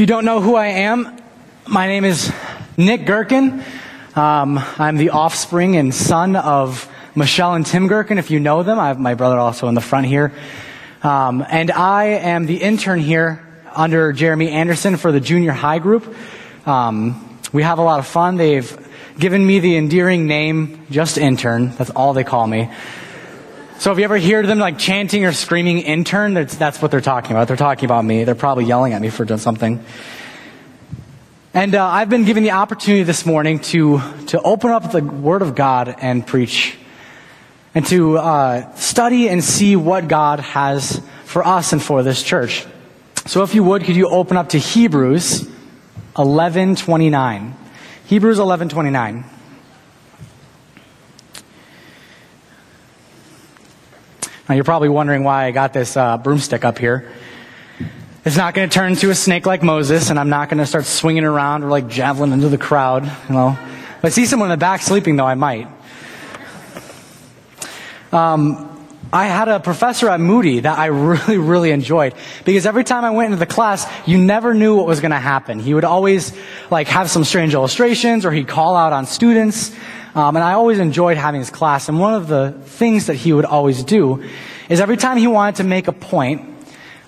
you don't know who I am, my name is Nick Gherkin. Um, I'm the offspring and son of Michelle and Tim Gherkin, if you know them. I have my brother also in the front here. Um, and I am the intern here under Jeremy Anderson for the junior high group. Um, we have a lot of fun. They've given me the endearing name, just intern. That's all they call me. So if you ever hear them like chanting or screaming intern, that's, that's what they're talking about. They're talking about me. They're probably yelling at me for doing something. And uh, I've been given the opportunity this morning to, to open up the Word of God and preach, and to uh, study and see what God has for us and for this church. So if you would, could you open up to Hebrews 11:29? Hebrews 11:29. Now you're probably wondering why I got this uh, broomstick up here. It's not going to turn into a snake like Moses, and I'm not going to start swinging around or like javelin into the crowd. You know, if I see someone in the back sleeping, though, I might. Um, I had a professor at Moody that I really, really enjoyed because every time I went into the class, you never knew what was going to happen. He would always like have some strange illustrations or he'd call out on students. Um, and I always enjoyed having his class. And one of the things that he would always do is every time he wanted to make a point,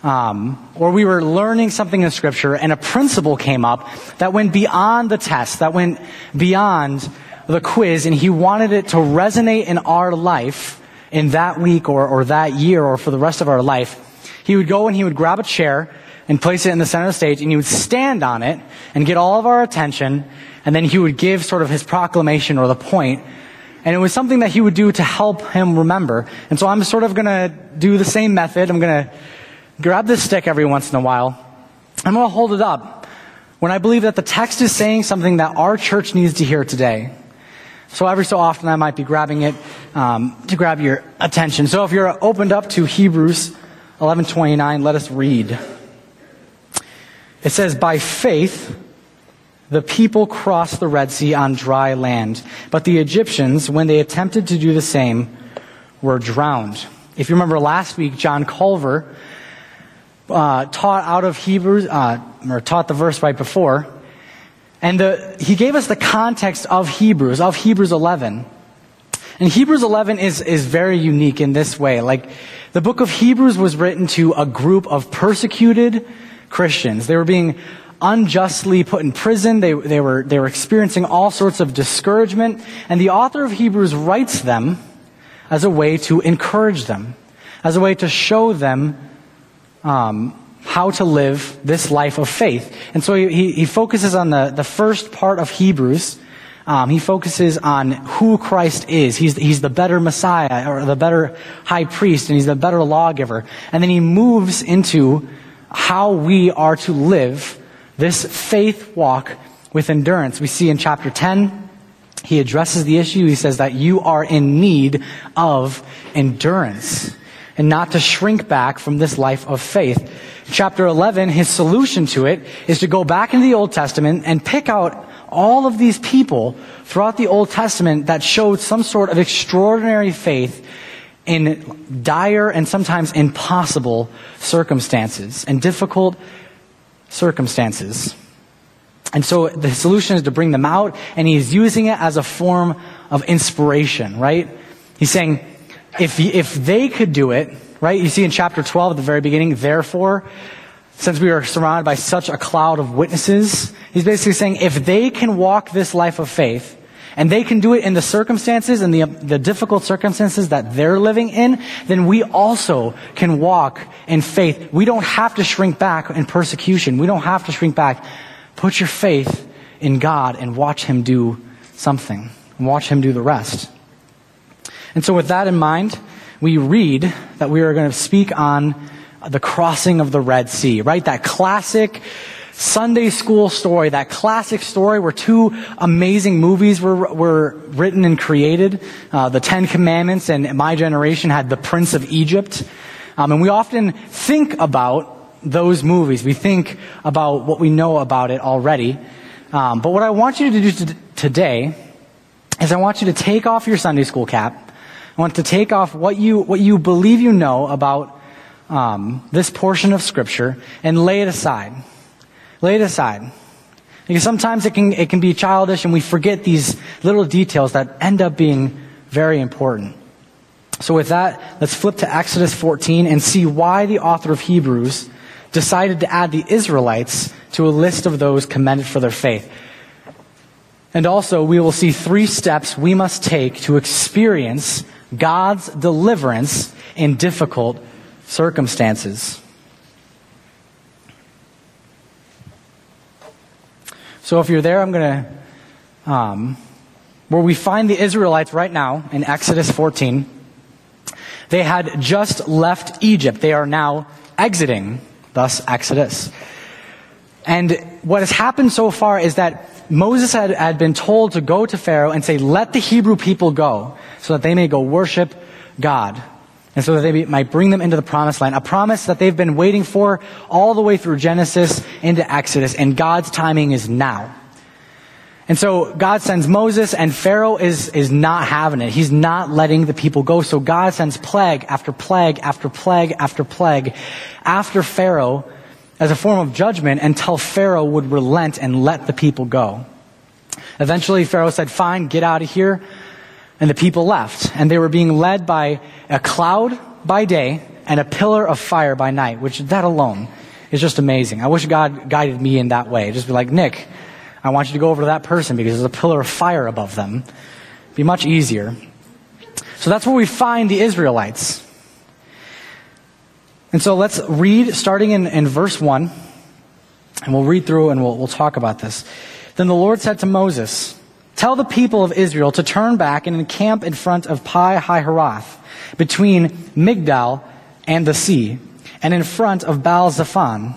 um, or we were learning something in Scripture, and a principle came up that went beyond the test, that went beyond the quiz, and he wanted it to resonate in our life in that week or, or that year or for the rest of our life. He would go and he would grab a chair and place it in the center of the stage, and he would stand on it and get all of our attention, and then he would give sort of his proclamation or the point. And it was something that he would do to help him remember. And so I'm sort of going to do the same method. I'm going to grab this stick every once in a while. I'm going to hold it up when I believe that the text is saying something that our church needs to hear today. So every so often I might be grabbing it um, to grab your attention. So if you're opened up to Hebrews 11:29, let us read. It says, "By faith." The people crossed the Red Sea on dry land, but the Egyptians, when they attempted to do the same, were drowned. If you remember last week, John Culver uh, taught out of Hebrews, uh, or taught the verse right before, and the, he gave us the context of Hebrews, of Hebrews 11. And Hebrews 11 is, is very unique in this way. Like, the book of Hebrews was written to a group of persecuted Christians. They were being unjustly put in prison. They, they, were, they were experiencing all sorts of discouragement. And the author of Hebrews writes them as a way to encourage them, as a way to show them um, how to live this life of faith. And so he, he focuses on the, the first part of Hebrews. Um, he focuses on who Christ is. He's, he's the better Messiah, or the better high priest, and he's the better lawgiver. And then he moves into how we are to live this faith walk with endurance. We see in chapter 10, he addresses the issue. He says that you are in need of endurance and not to shrink back from this life of faith. Chapter 11, his solution to it is to go back into the Old Testament and pick out all of these people throughout the Old Testament that showed some sort of extraordinary faith in dire and sometimes impossible circumstances and difficult circumstances. And so the solution is to bring them out, and he's using it as a form of inspiration, right? He's saying, if, if they could do it, right? You see in chapter 12 at the very beginning, therefore, since we are surrounded by such a cloud of witnesses, he's basically saying, if they can walk this life of faith, and they can do it in the circumstances and the, the difficult circumstances that they're living in, then we also can walk in faith. We don't have to shrink back in persecution. We don't have to shrink back. Put your faith in God and watch Him do something. Watch Him do the rest. And so with that in mind, we read that we are going to speak on the crossing of the Red Sea, right? That classic Sunday school story, that classic story where two amazing movies were, were written and created. Uh, the Ten Commandments and My Generation had The Prince of Egypt. Um, and we often think about those movies. We think about what we know about it already. Um, but what I want you to do t- today is I want you to take off your Sunday school cap. I want to take off what you, what you believe you know about um, this portion of Scripture and lay it aside. Lay it aside. Because sometimes it can, it can be childish and we forget these little details that end up being very important. So with that, let's flip to Exodus 14 and see why the author of Hebrews decided to add the Israelites to a list of those commended for their faith. And also, we will see three steps we must take to experience God's deliverance in difficult circumstances. So if you're there, I'm going to, um, where we find the Israelites right now in Exodus 14. They had just left Egypt. They are now exiting, thus Exodus. And what has happened so far is that Moses had, had been told to go to Pharaoh and say, let the Hebrew people go so that they may go worship God. And so that they might bring them into the promised land. A promise that they've been waiting for all the way through Genesis into Exodus. And God's timing is now. And so God sends Moses and Pharaoh is, is not having it. He's not letting the people go. So God sends plague after plague after plague after plague after Pharaoh as a form of judgment until Pharaoh would relent and let the people go. Eventually Pharaoh said, fine, get out of here. And the people left. And they were being led by a cloud by day and a pillar of fire by night, which that alone is just amazing. I wish God guided me in that way. Just be like, Nick, I want you to go over to that person because there's a pillar of fire above them. It'd be much easier. So that's where we find the Israelites. And so let's read starting in, in verse 1, and we'll read through and we'll, we'll talk about this. Then the Lord said to Moses, Tell the people of Israel to turn back and encamp in front of Pi Hahiroth, between Migdol and the sea, and in front of Baal Zephon.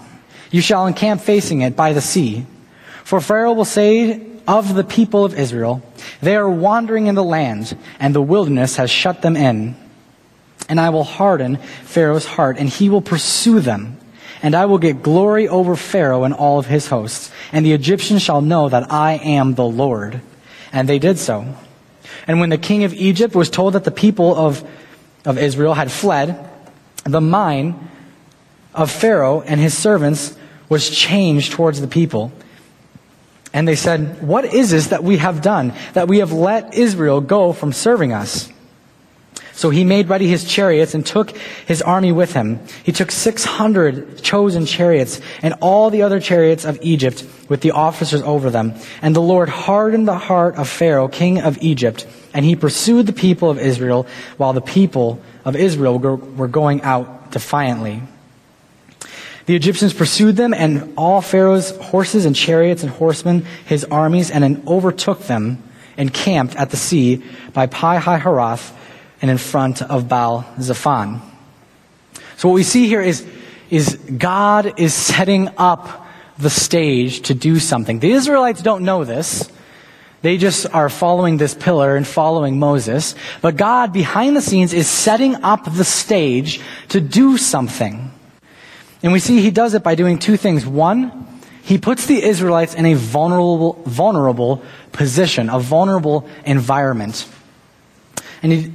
You shall encamp facing it by the sea. For Pharaoh will say of the people of Israel, They are wandering in the land, and the wilderness has shut them in. And I will harden Pharaoh's heart, and he will pursue them. And I will get glory over Pharaoh and all of his hosts. And the Egyptians shall know that I am the Lord. And they did so. And when the king of Egypt was told that the people of, of Israel had fled, the mind of Pharaoh and his servants was changed towards the people. And they said, What is this that we have done, that we have let Israel go from serving us? So he made ready his chariots and took his army with him. He took 600 chosen chariots and all the other chariots of Egypt with the officers over them. And the Lord hardened the heart of Pharaoh, king of Egypt, and he pursued the people of Israel while the people of Israel were going out defiantly. The Egyptians pursued them and all Pharaoh's horses and chariots and horsemen, his armies, and then overtook them and camped at the sea by Pi Hahiroth and in front of Baal Zephon. So what we see here is, is God is setting up the stage to do something. The Israelites don't know this. They just are following this pillar and following Moses. But God, behind the scenes, is setting up the stage to do something. And we see he does it by doing two things. One, he puts the Israelites in a vulnerable, vulnerable position, a vulnerable environment. And he,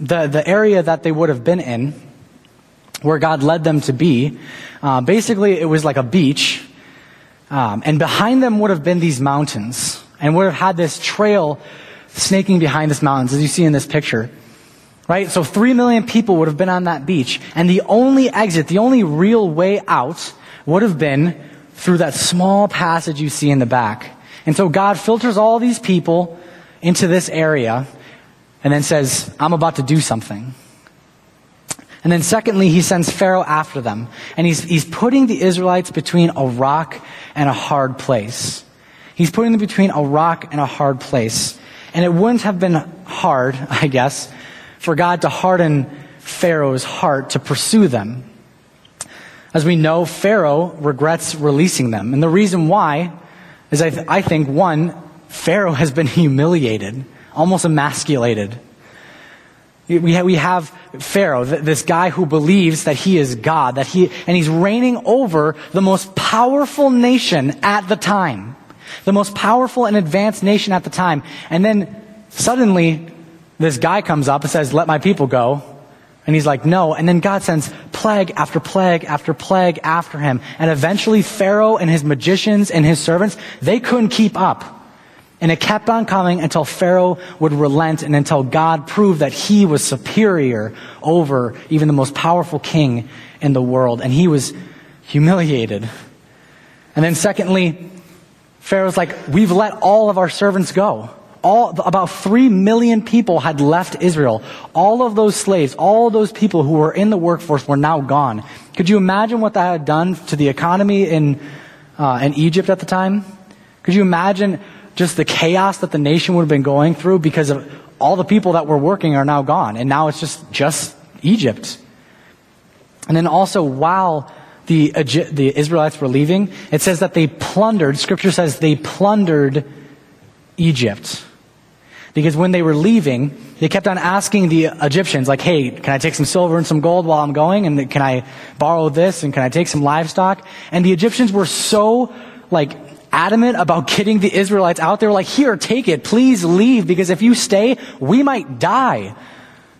the, the area that they would have been in, where God led them to be, uh, basically it was like a beach. Um, and behind them would have been these mountains, and would have had this trail snaking behind these mountains, as you see in this picture. Right? So three million people would have been on that beach, and the only exit, the only real way out, would have been through that small passage you see in the back. And so God filters all these people into this area, and then says, I'm about to do something. And then secondly, he sends Pharaoh after them. And he's, he's putting the Israelites between a rock and a hard place. He's putting them between a rock and a hard place. And it wouldn't have been hard, I guess, for God to harden Pharaoh's heart to pursue them. As we know, Pharaoh regrets releasing them. And the reason why is I, th- I think, one, Pharaoh has been humiliated almost emasculated. We have, we have Pharaoh, this guy who believes that he is God, that he, and he's reigning over the most powerful nation at the time. The most powerful and advanced nation at the time. And then suddenly, this guy comes up and says, let my people go. And he's like, no. And then God sends plague after plague after plague after him. And eventually Pharaoh and his magicians and his servants, they couldn't keep up. And it kept on coming until Pharaoh would relent and until God proved that he was superior over even the most powerful king in the world. And he was humiliated. And then secondly, Pharaoh's like, we've let all of our servants go. All, about three million people had left Israel. All of those slaves, all those people who were in the workforce were now gone. Could you imagine what that had done to the economy in, uh, in Egypt at the time? Could you imagine just the chaos that the nation would have been going through because of all the people that were working are now gone. And now it's just, just Egypt. And then also, while the, the Israelites were leaving, it says that they plundered, scripture says they plundered Egypt. Because when they were leaving, they kept on asking the Egyptians, like, hey, can I take some silver and some gold while I'm going? And can I borrow this? And can I take some livestock? And the Egyptians were so, like, adamant about getting the Israelites out. They were like, here, take it. Please leave because if you stay, we might die.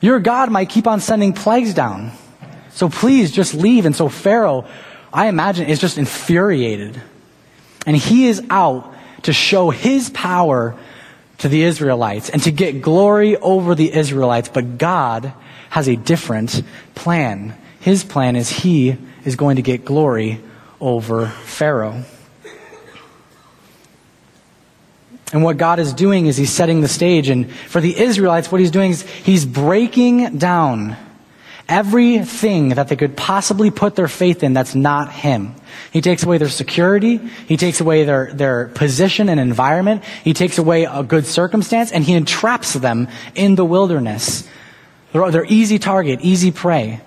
Your God might keep on sending plagues down. So please just leave. And so Pharaoh, I imagine, is just infuriated. And he is out to show his power to the Israelites and to get glory over the Israelites. But God has a different plan. His plan is he is going to get glory over Pharaoh. And what God is doing is He's setting the stage. And for the Israelites, what He's doing is He's breaking down everything that they could possibly put their faith in that's not Him. He takes away their security. He takes away their, their position and environment. He takes away a good circumstance and He entraps them in the wilderness. They're, they're easy target, easy prey.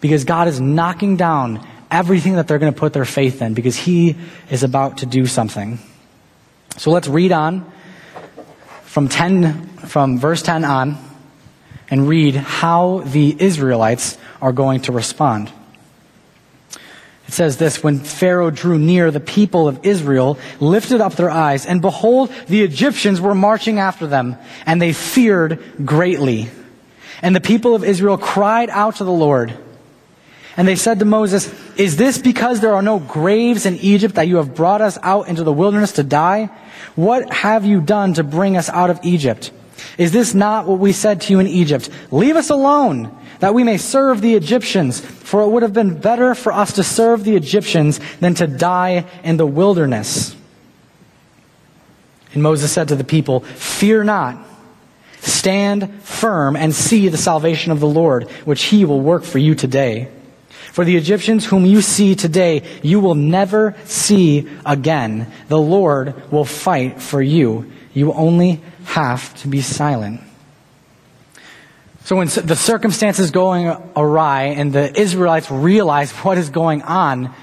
Because God is knocking down everything that they're going to put their faith in because He is about to do something. So let's read on from 10, from verse 10 on and read how the Israelites are going to respond. It says this, when Pharaoh drew near, the people of Israel lifted up their eyes, and behold, the Egyptians were marching after them, and they feared greatly. And the people of Israel cried out to the Lord. And they said to Moses, Is this because there are no graves in Egypt that you have brought us out into the wilderness to die? What have you done to bring us out of Egypt? Is this not what we said to you in Egypt? Leave us alone, that we may serve the Egyptians, for it would have been better for us to serve the Egyptians than to die in the wilderness. And Moses said to the people, Fear not. Stand firm and see the salvation of the Lord, which he will work for you today. For the Egyptians whom you see today, you will never see again. The Lord will fight for you. You only have to be silent. So when the circumstances going awry and the Israelites realize what is going on,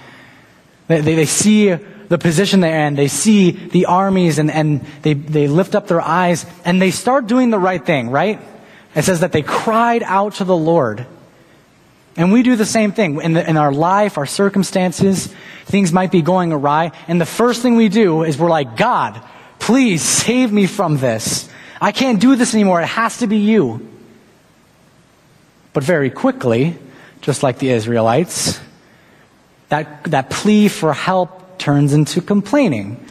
they, they, see the position they're in, they see the armies and, and they, they lift up their eyes and they start doing the right thing, right? It says that they cried out to the Lord. And we do the same thing. In, the, in, our life, our circumstances, things might be going awry. And the first thing we do is we're like, God, please save me from this. I can't do this anymore. It has to be you. But very quickly, just like the Israelites, that, that plea for help turns into complaining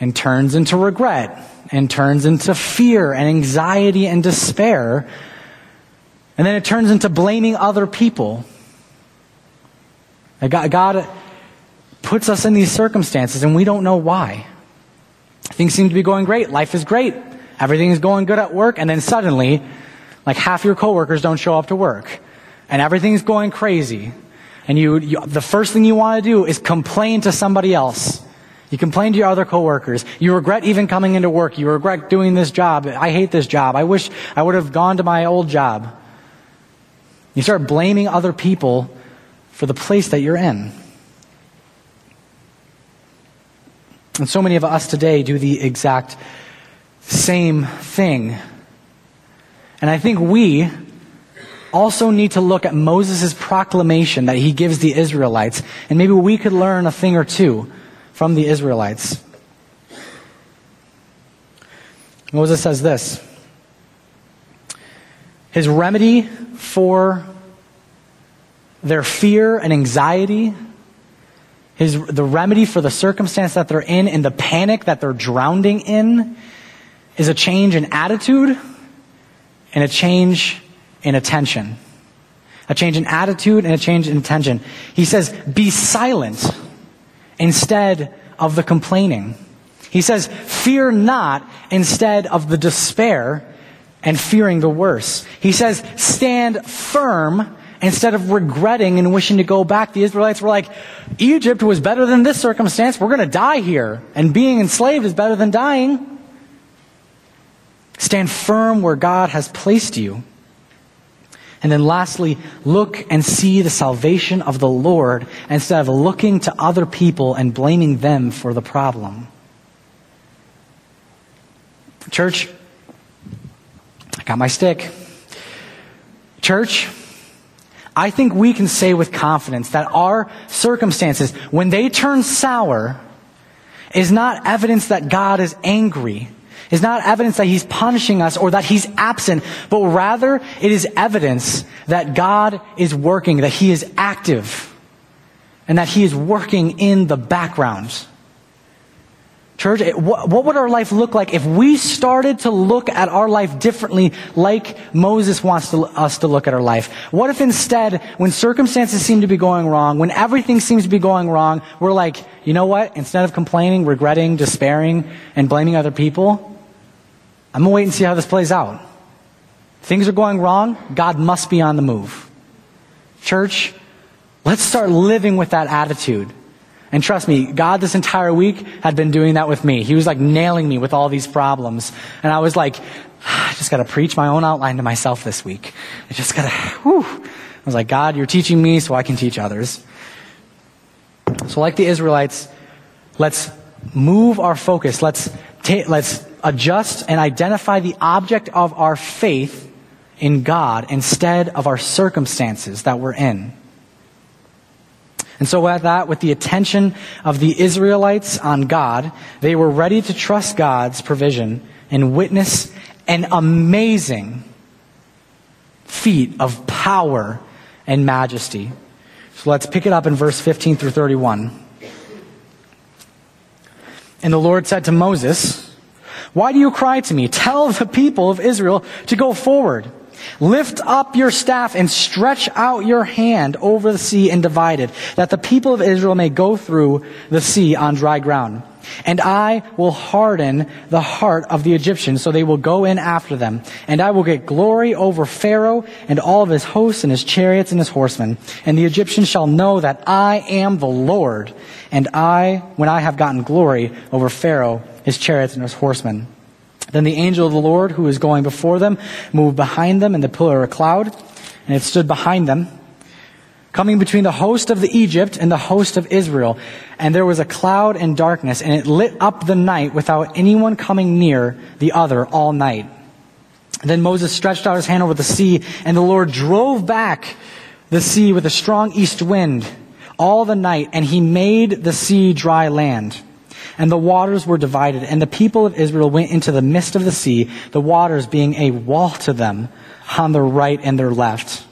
and turns into regret and turns into fear and anxiety and despair and then it turns into blaming other people. God puts us in these circumstances and we don't know why. Things seem to be going great. Life is great. Everything is going good at work. And then suddenly, like half your coworkers don't show up to work. And everything's going crazy. And you, you the first thing you want to do is complain to somebody else. You complain to your other coworkers. You regret even coming into work. You regret doing this job. I hate this job. I wish I would have gone to my old job. You start blaming other people for the place that you're in. And so many of us today do the exact same thing. And I think we also need to look at Moses' proclamation that he gives the Israelites, and maybe we could learn a thing or two from the Israelites. Moses says this His remedy for their fear and anxiety, his, the remedy for the circumstance that they're in and the panic that they're drowning in is a change in attitude and a change in attention. A change in attitude and a change in attention. He says, be silent instead of the complaining. He says, fear not instead of the despair and fearing the worst. He says, stand firm instead of regretting and wishing to go back. The Israelites were like, Egypt was better than this circumstance. We're going to die here. And being enslaved is better than dying. Stand firm where God has placed you. And then lastly, look and see the salvation of the Lord instead of looking to other people and blaming them for the problem. Church, got my stick. Church, I think we can say with confidence that our circumstances, when they turn sour, is not evidence that God is angry is not evidence that he's punishing us or that he's absent, but rather it is evidence that God is working, that he is active, and that he is working in the background. Church, what would our life look like if we started to look at our life differently like Moses wants to, us to look at our life? What if instead, when circumstances seem to be going wrong, when everything seems to be going wrong, we're like, you know what? Instead of complaining, regretting, despairing, and blaming other people, I'm going to wait and see how this plays out. Things are going wrong. God must be on the move. Church, let's start living with that attitude. And trust me, God this entire week had been doing that with me. He was like nailing me with all these problems. And I was like, ah, I just got to preach my own outline to myself this week. I just got to, whew. I was like, God, you're teaching me so I can teach others. So, like the Israelites, let's move our focus. Let's, ta- let's adjust and identify the object of our faith in God instead of our circumstances that we're in. And so with that, with the attention of the Israelites on God, they were ready to trust God's provision and witness an amazing feat of power and majesty. So let's pick it up in verse 15 through 31. And the Lord said to Moses, why do you cry to me? Tell the people of Israel to go forward. Lift up your staff and stretch out your hand over the sea and divide it, that the people of Israel may go through the sea on dry ground. And I will harden the heart of the Egyptians, so they will go in after them. And I will get glory over Pharaoh and all of his hosts and his chariots and his horsemen. And the Egyptians shall know that I am the Lord, and I, when I have gotten glory over Pharaoh his chariots and his horsemen. Then the angel of the Lord, who was going before them, moved behind them in the pillar of cloud, and it stood behind them, coming between the host of the Egypt and the host of Israel. And there was a cloud and darkness, and it lit up the night without anyone coming near the other all night. Then Moses stretched out his hand over the sea, and the Lord drove back the sea with a strong east wind all the night, and he made the sea dry land and the waters were divided, and the people of Israel went into the midst of the sea, the waters being a wall to them on their right and their left.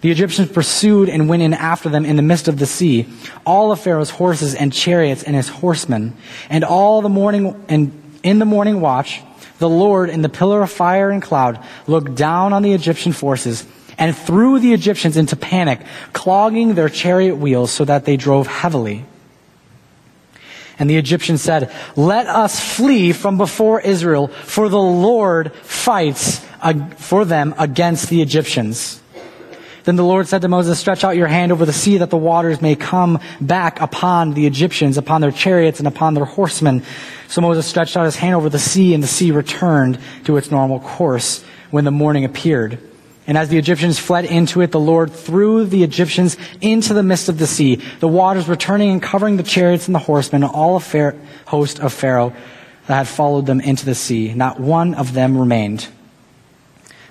The Egyptians pursued and went in after them in the midst of the sea, all of Pharaoh's horses and chariots and his horsemen. And all the morning, and in the morning watch, the Lord in the pillar of fire and cloud looked down on the Egyptian forces and threw the Egyptians into panic, clogging their chariot wheels so that they drove heavily. And the Egyptians said, Let us flee from before Israel, for the Lord fights for them against the Egyptians. Then the Lord said to Moses, Stretch out your hand over the sea that the waters may come back upon the Egyptians, upon their chariots, and upon their horsemen. So Moses stretched out his hand over the sea, and the sea returned to its normal course when the morning appeared. And as the Egyptians fled into it, the Lord threw the Egyptians into the midst of the sea, the waters returning and covering the chariots and the horsemen, and all a host of Pharaoh that had followed them into the sea. Not one of them remained.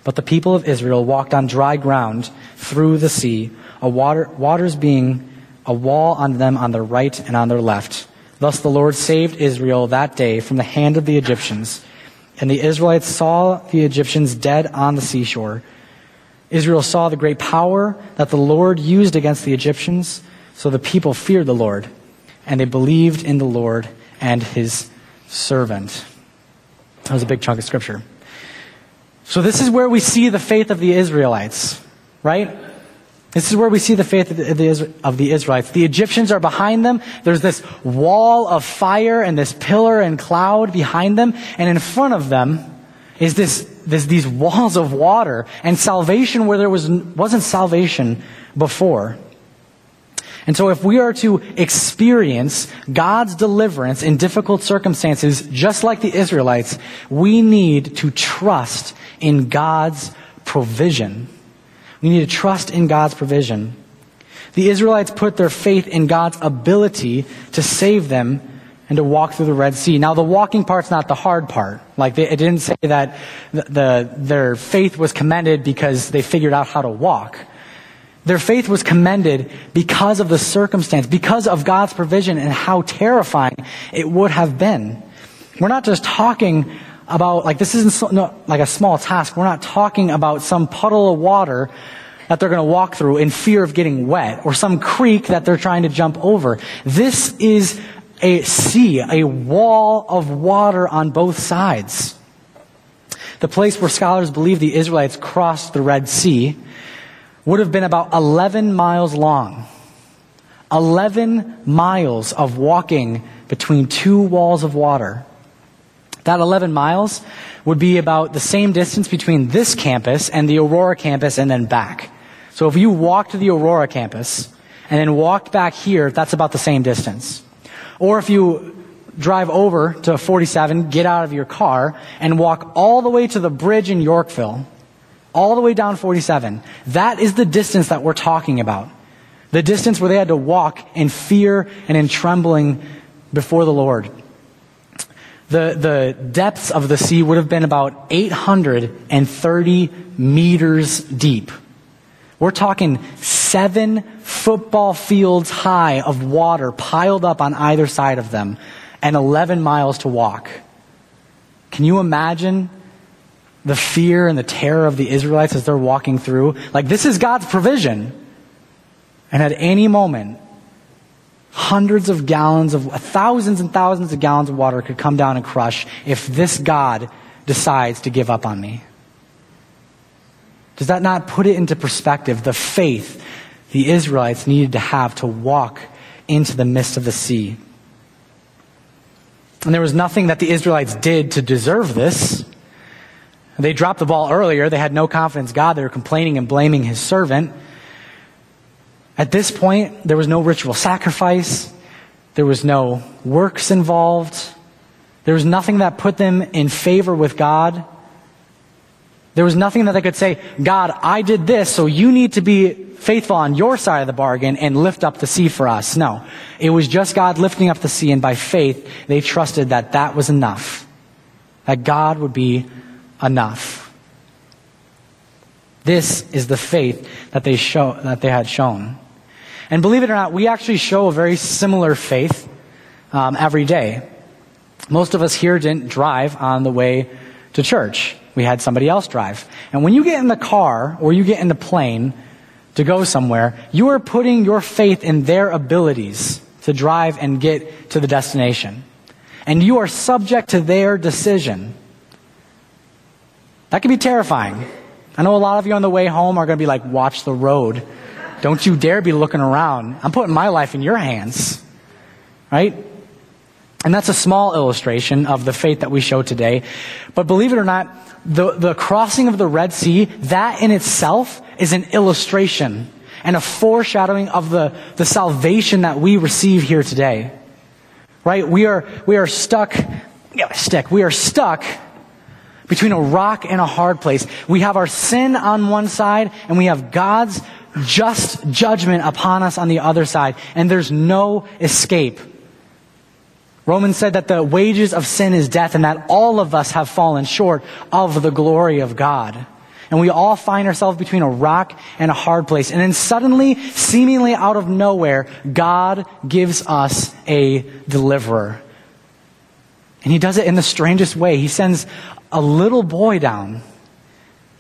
But the people of Israel walked on dry ground through the sea, a water, waters being a wall on them on their right and on their left. Thus the Lord saved Israel that day from the hand of the Egyptians. And the Israelites saw the Egyptians dead on the seashore. Israel saw the great power that the Lord used against the Egyptians, so the people feared the Lord, and they believed in the Lord and his servant. That was a big chunk of scripture. So this is where we see the faith of the Israelites, right? This is where we see the faith of the, of the, Israelites. The Egyptians are behind them. There's this wall of fire and this pillar and cloud behind them. And in front of them is this, this these walls of water and salvation where there was, wasn't salvation before. And so if we are to experience God's deliverance in difficult circumstances, just like the Israelites, we need to trust in God's provision. We need to trust in God's provision. The Israelites put their faith in God's ability to save them and to walk through the Red Sea. Now, the walking part's not the hard part. Like, they, it didn't say that the, the, their faith was commended because they figured out how to walk. Their faith was commended because of the circumstance, because of God's provision and how terrifying it would have been. We're not just talking about, like, this isn't so, no, like a small task. We're not talking about some puddle of water that they're going to walk through in fear of getting wet or some creek that they're trying to jump over. This is a sea, a wall of water on both sides. The place where scholars believe the Israelites crossed the Red Sea would have been about 11 miles long. 11 miles of walking between two walls of water. That 11 miles would be about the same distance between this campus and the Aurora campus and then back. So if you walked to the Aurora campus and then walked back here, that's about the same distance. Or if you drive over to 47, get out of your car, and walk all the way to the bridge in Yorkville, all the way down 47, that is the distance that we're talking about. The distance where they had to walk in fear and in trembling before the Lord the, the depths of the sea would have been about 830 meters deep. We're talking seven football fields high of water piled up on either side of them and 11 miles to walk. Can you imagine the fear and the terror of the Israelites as they're walking through? Like, this is God's provision. And at any moment, hundreds of gallons of, thousands and thousands of gallons of water could come down and crush if this God decides to give up on me. Does that not put it into perspective the faith the Israelites needed to have to walk into the midst of the sea? And there was nothing that the Israelites did to deserve this. They dropped the ball earlier. They had no confidence God. They were complaining and blaming his servant. At this point, there was no ritual sacrifice, there was no works involved, there was nothing that put them in favor with God. There was nothing that they could say, God, I did this, so you need to be faithful on your side of the bargain and lift up the sea for us. No. It was just God lifting up the sea, and by faith, they trusted that that was enough. That God would be enough. This is the faith that they, show, that they had shown. And believe it or not, we actually show a very similar faith um, every day. Most of us here didn't drive on the way to church. We had somebody else drive. And when you get in the car or you get in the plane to go somewhere, you are putting your faith in their abilities to drive and get to the destination. And you are subject to their decision. That can be terrifying. I know a lot of you on the way home are going to be like, watch the road. Don't you dare be looking around. I'm putting my life in your hands. Right? And that's a small illustration of the faith that we show today. But believe it or not, the, the crossing of the Red Sea, that in itself is an illustration and a foreshadowing of the, the salvation that we receive here today. Right? We are, we are stuck, stick, we are stuck between a rock and a hard place. We have our sin on one side and we have God's just judgment upon us on the other side, and there's no escape. Romans said that the wages of sin is death, and that all of us have fallen short of the glory of God. And we all find ourselves between a rock and a hard place. And then suddenly, seemingly out of nowhere, God gives us a deliverer. And he does it in the strangest way. He sends a little boy down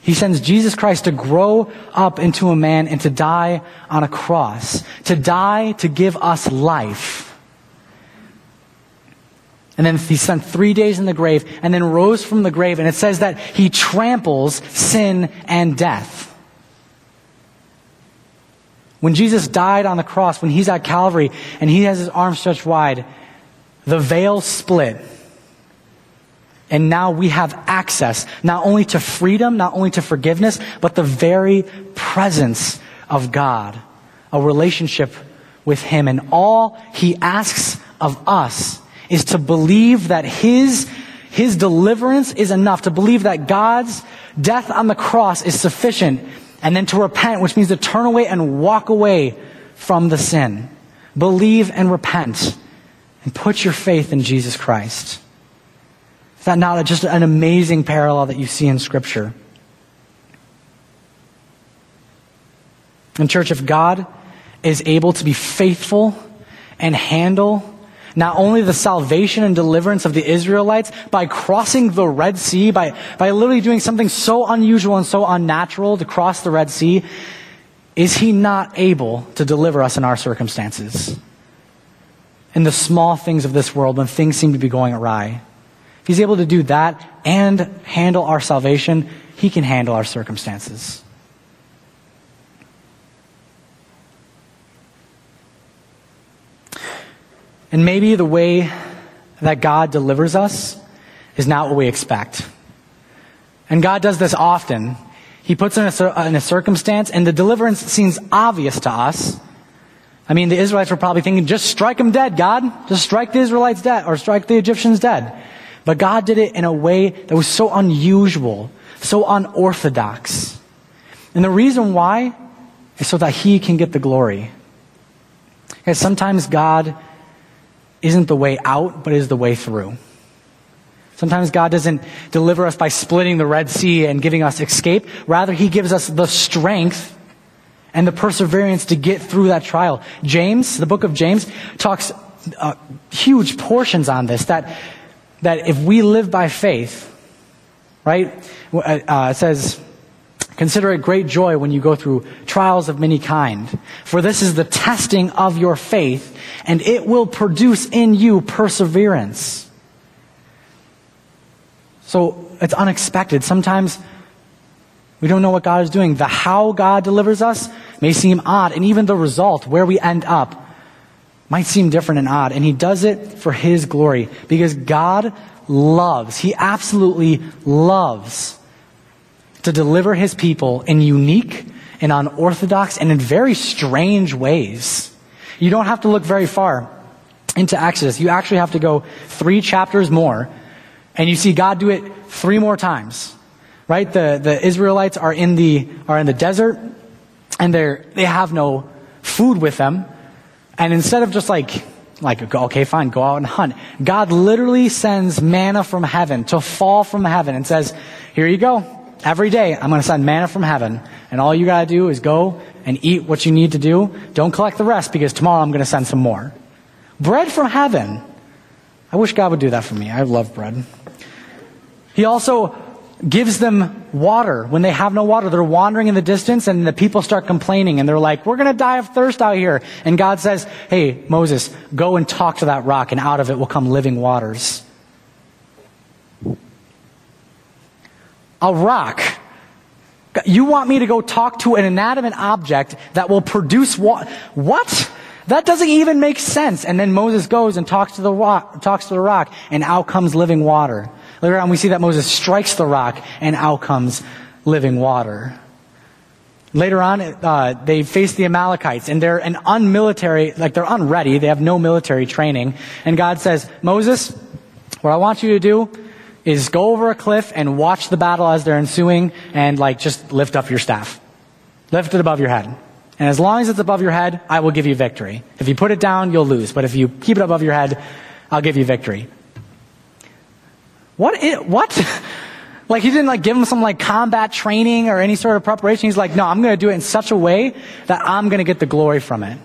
He sends Jesus Christ to grow up into a man and to die on a cross, to die to give us life. And then he spent three days in the grave and then rose from the grave. And it says that he tramples sin and death. When Jesus died on the cross, when he's at Calvary and he has his arms stretched wide, the veil split. And now we have access not only to freedom, not only to forgiveness, but the very presence of God, a relationship with him. And all he asks of us is to believe that his, his deliverance is enough, to believe that God's death on the cross is sufficient, and then to repent, which means to turn away and walk away from the sin. Believe and repent, and put your faith in Jesus Christ. Is that not just an amazing parallel that you see in Scripture? In church, if God is able to be faithful and handle not only the salvation and deliverance of the Israelites by crossing the Red Sea, by, by literally doing something so unusual and so unnatural to cross the Red Sea, is he not able to deliver us in our circumstances? In the small things of this world when things seem to be going awry. If he's able to do that and handle our salvation, he can handle our circumstances. And maybe the way that God delivers us is not what we expect. And God does this often. He puts us in a, in a circumstance, and the deliverance seems obvious to us. I mean, the Israelites were probably thinking, just strike them dead, God. Just strike the Israelites dead, or strike the Egyptians dead. But God did it in a way that was so unusual, so unorthodox. And the reason why is so that He can get the glory. Because sometimes God isn't the way out, but is the way through. Sometimes God doesn't deliver us by splitting the Red Sea and giving us escape. Rather, He gives us the strength and the perseverance to get through that trial. James, the book of James, talks uh, huge portions on this that, that if we live by faith, right? Uh, uh, it says, Consider it great joy when you go through trials of many kind, for this is the testing of your faith, and it will produce in you perseverance. So it's unexpected. Sometimes we don't know what God is doing. The how God delivers us may seem odd, and even the result, where we end up, might seem different and odd. And He does it for His glory, because God loves, He absolutely loves to deliver his people in unique and unorthodox and in very strange ways. You don't have to look very far into Exodus. You actually have to go three chapters more, and you see God do it three more times. Right? The, the Israelites are in the, are in the desert, and they're, they have no food with them. And instead of just like, like, okay, fine, go out and hunt, God literally sends manna from heaven to fall from heaven and says, here you go. Every day, I'm going to send manna from heaven, and all you got to do is go and eat what you need to do. Don't collect the rest because tomorrow I'm going to send some more. Bread from heaven. I wish God would do that for me. I love bread. He also gives them water when they have no water. They're wandering in the distance and the people start complaining and they're like, we're going to die of thirst out here. And God says, hey, Moses, go and talk to that rock and out of it will come living waters. A rock. You want me to go talk to an inanimate object that will produce what? What? That doesn't even make sense. And then Moses goes and talks to the rock, talks to the rock, and out comes living water. Later on, we see that Moses strikes the rock, and out comes living water. Later on, uh, they face the Amalekites, and they're an unmilitary, like they're unready. They have no military training. And God says, Moses, what I want you to do is go over a cliff and watch the battle as they're ensuing and like just lift up your staff. Lift it above your head. And as long as it's above your head, I will give you victory. If you put it down, you'll lose. But if you keep it above your head, I'll give you victory. What? Is, what? like he didn't like give him some like combat training or any sort of preparation. He's like, no, I'm going to do it in such a way that I'm going to get the glory from it.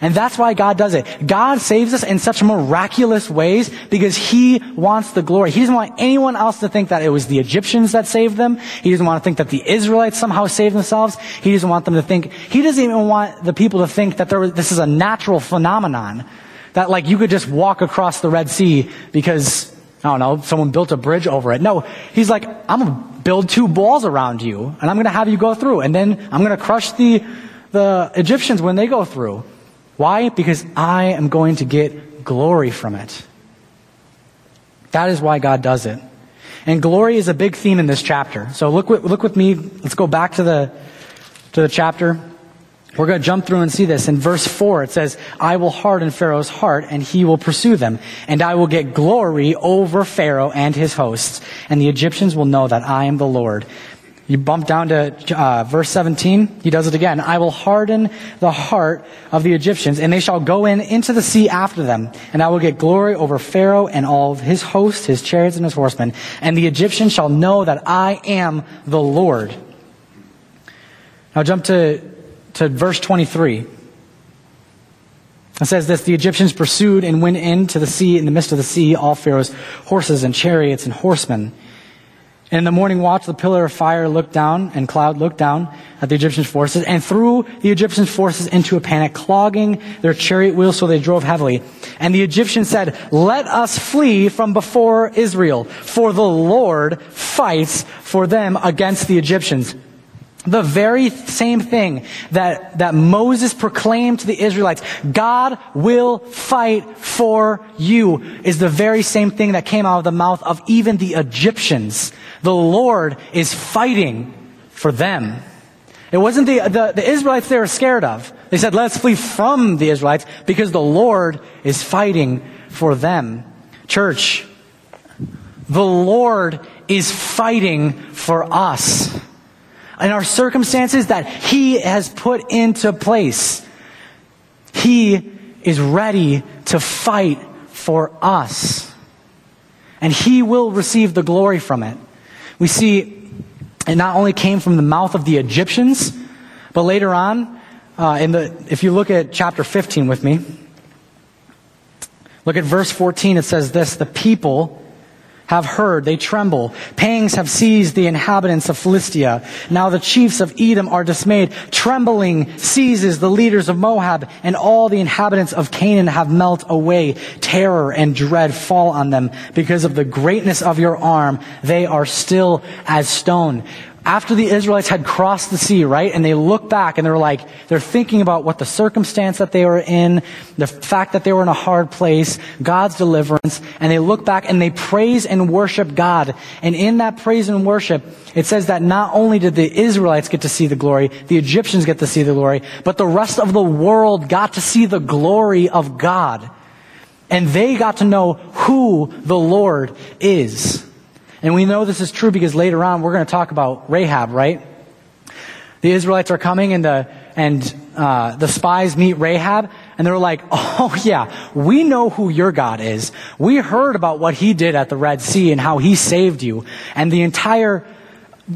And that's why God does it. God saves us in such miraculous ways because He wants the glory. He doesn't want anyone else to think that it was the Egyptians that saved them. He doesn't want to think that the Israelites somehow saved themselves. He doesn't want them to think, He doesn't even want the people to think that there was, this is a natural phenomenon. That like you could just walk across the Red Sea because, I don't know, someone built a bridge over it. No, He's like, I'm going to build two walls around you and I'm going to have you go through and then I'm going to crush the, the Egyptians when they go through. Why? Because I am going to get glory from it. That is why God does it. And glory is a big theme in this chapter. So look, with, look with me. Let's go back to the, to the chapter. We're going to jump through and see this. In verse 4, it says, I will harden Pharaoh's heart, and he will pursue them. And I will get glory over Pharaoh and his hosts. And the Egyptians will know that I am the Lord. You bump down to uh, verse 17. He does it again. I will harden the heart of the Egyptians, and they shall go in into the sea after them. And I will get glory over Pharaoh and all his hosts, his chariots and his horsemen. And the Egyptians shall know that I am the Lord. Now jump to, to verse 23. It says this, the Egyptians pursued and went into the sea, in the midst of the sea, all Pharaoh's horses and chariots and horsemen. And in the morning watch, the pillar of fire looked down and cloud looked down at the Egyptian forces and threw the Egyptian forces into a panic, clogging their chariot wheels so they drove heavily. And the Egyptians said, let us flee from before Israel, for the Lord fights for them against the Egyptians. The very same thing that, that Moses proclaimed to the Israelites, God will fight for you, is the very same thing that came out of the mouth of even the Egyptians. The Lord is fighting for them. It wasn't the, the, the Israelites they were scared of. They said, let's flee from the Israelites because the Lord is fighting for them. Church, the Lord is fighting for us and our circumstances that He has put into place. He is ready to fight for us. And He will receive the glory from it. We see it not only came from the mouth of the Egyptians, but later on, uh, in the, if you look at chapter 15 with me, look at verse 14, it says this, the people have heard, they tremble. Pangs have seized the inhabitants of Philistia. Now the chiefs of Edom are dismayed. Trembling seizes the leaders of Moab, and all the inhabitants of Canaan have melt away. Terror and dread fall on them because of the greatness of your arm. They are still as stone after the Israelites had crossed the sea, right? And they look back and they're like, they're thinking about what the circumstance that they were in, the fact that they were in a hard place, God's deliverance, and they look back and they praise and worship God. And in that praise and worship, it says that not only did the Israelites get to see the glory, the Egyptians get to see the glory, but the rest of the world got to see the glory of God. And they got to know who the Lord is. And we know this is true because later on we're going to talk about Rahab, right? The Israelites are coming and the, and, uh, the spies meet Rahab and they're like, oh yeah, we know who your God is. We heard about what he did at the Red Sea and how he saved you. And the entire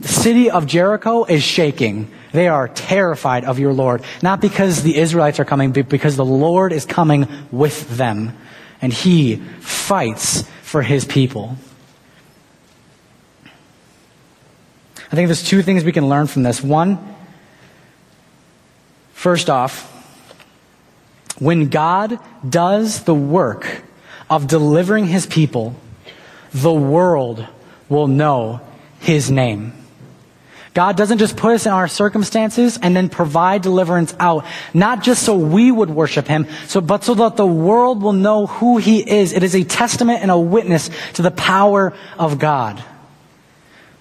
city of Jericho is shaking. They are terrified of your Lord. Not because the Israelites are coming, but because the Lord is coming with them. And he fights for his people. I think there's two things we can learn from this. One, first off, when God does the work of delivering his people, the world will know his name. God doesn't just put us in our circumstances and then provide deliverance out, not just so we would worship Him, so, but so that the world will know who He is. It is a testament and a witness to the power of God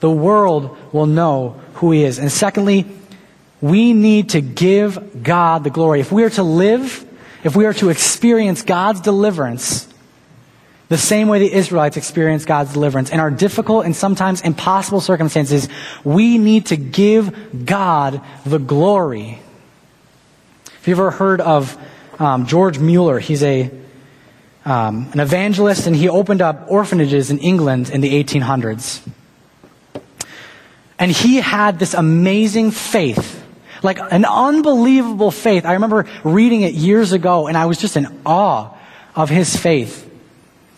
the world will know who he is. And secondly, we need to give God the glory. If we are to live, if we are to experience God's deliverance, the same way the Israelites experienced God's deliverance in our difficult and sometimes impossible circumstances, we need to give God the glory. Have you ever heard of um, George Mueller? He's a um, an evangelist, and he opened up orphanages in England in the 1800s. And he had this amazing faith. Like an unbelievable faith. I remember reading it years ago and I was just in awe of his faith.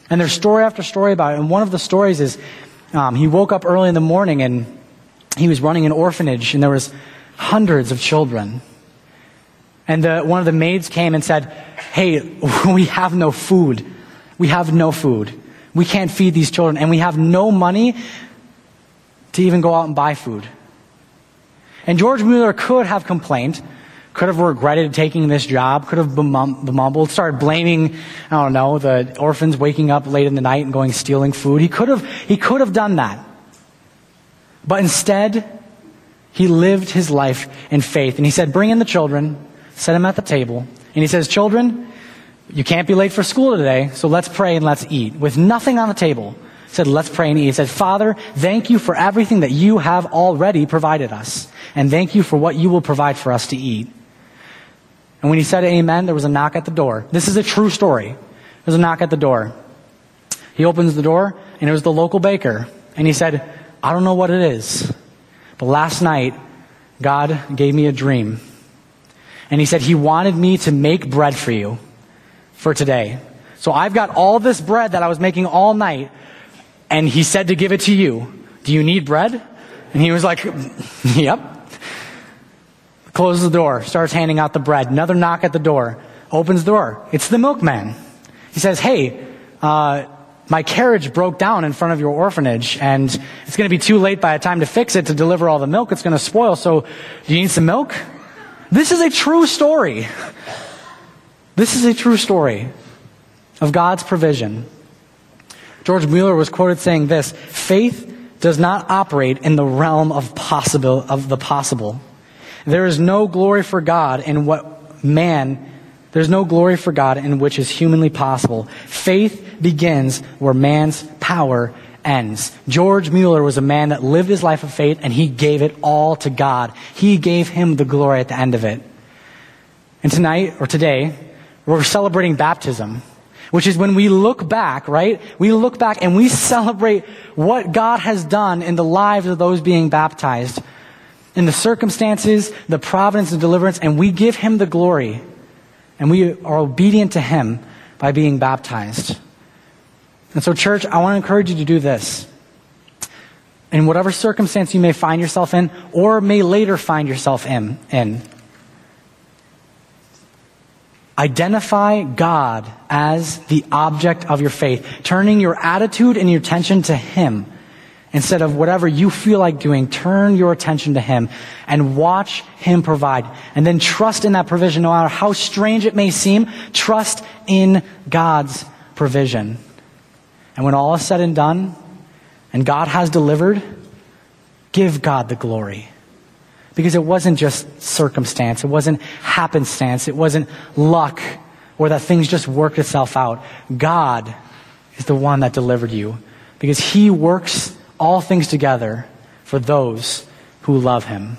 And there's story after story about it. And one of the stories is um, he woke up early in the morning and he was running an orphanage and there was hundreds of children. And the, one of the maids came and said, Hey, we have no food. We have no food. We can't feed these children and we have no money to even go out and buy food. And George Mueller could have complained, could have regretted taking this job, could have mumbled, started blaming, I don't know, the orphans waking up late in the night and going stealing food. He could have, he could have done that. But instead, he lived his life in faith. And he said, bring in the children, set them at the table. And he says, children, you can't be late for school today, so let's pray and let's eat. With nothing on the table, said, let's pray and eat. He said, Father, thank you for everything that you have already provided us. And thank you for what you will provide for us to eat. And when he said amen, there was a knock at the door. This is a true story. There's a knock at the door. He opens the door, and it was the local baker. And he said, I don't know what it is, but last night, God gave me a dream. And he said, He wanted me to make bread for you for today. So I've got all this bread that I was making all night, and he said to give it to you. Do you need bread? And he was like, Yep. Closes the door, starts handing out the bread. Another knock at the door. Opens the door. It's the milkman. He says, Hey, uh, my carriage broke down in front of your orphanage, and it's going to be too late by the time to fix it to deliver all the milk. It's going to spoil. So, do you need some milk? This is a true story. This is a true story of God's provision. George Mueller was quoted saying this faith does not operate in the realm of possible of the possible. There is no glory for God in what man there's no glory for God in which is humanly possible. Faith begins where man's power ends. George Mueller was a man that lived his life of faith and he gave it all to God. He gave him the glory at the end of it. And tonight, or today, we're celebrating baptism which is when we look back, right? We look back and we celebrate what God has done in the lives of those being baptized, in the circumstances, the providence and deliverance, and we give Him the glory. And we are obedient to Him by being baptized. And so, church, I want to encourage you to do this. In whatever circumstance you may find yourself in, or may later find yourself in, in Identify God as the object of your faith, turning your attitude and your attention to Him. Instead of whatever you feel like doing, turn your attention to Him and watch Him provide. And then trust in that provision, no matter how strange it may seem, trust in God's provision. And when all is said and done, and God has delivered, give God the glory. Because it wasn't just circumstance, it wasn't happenstance, it wasn't luck, or that things just worked itself out. God is the one that delivered you. Because He works all things together for those who love Him.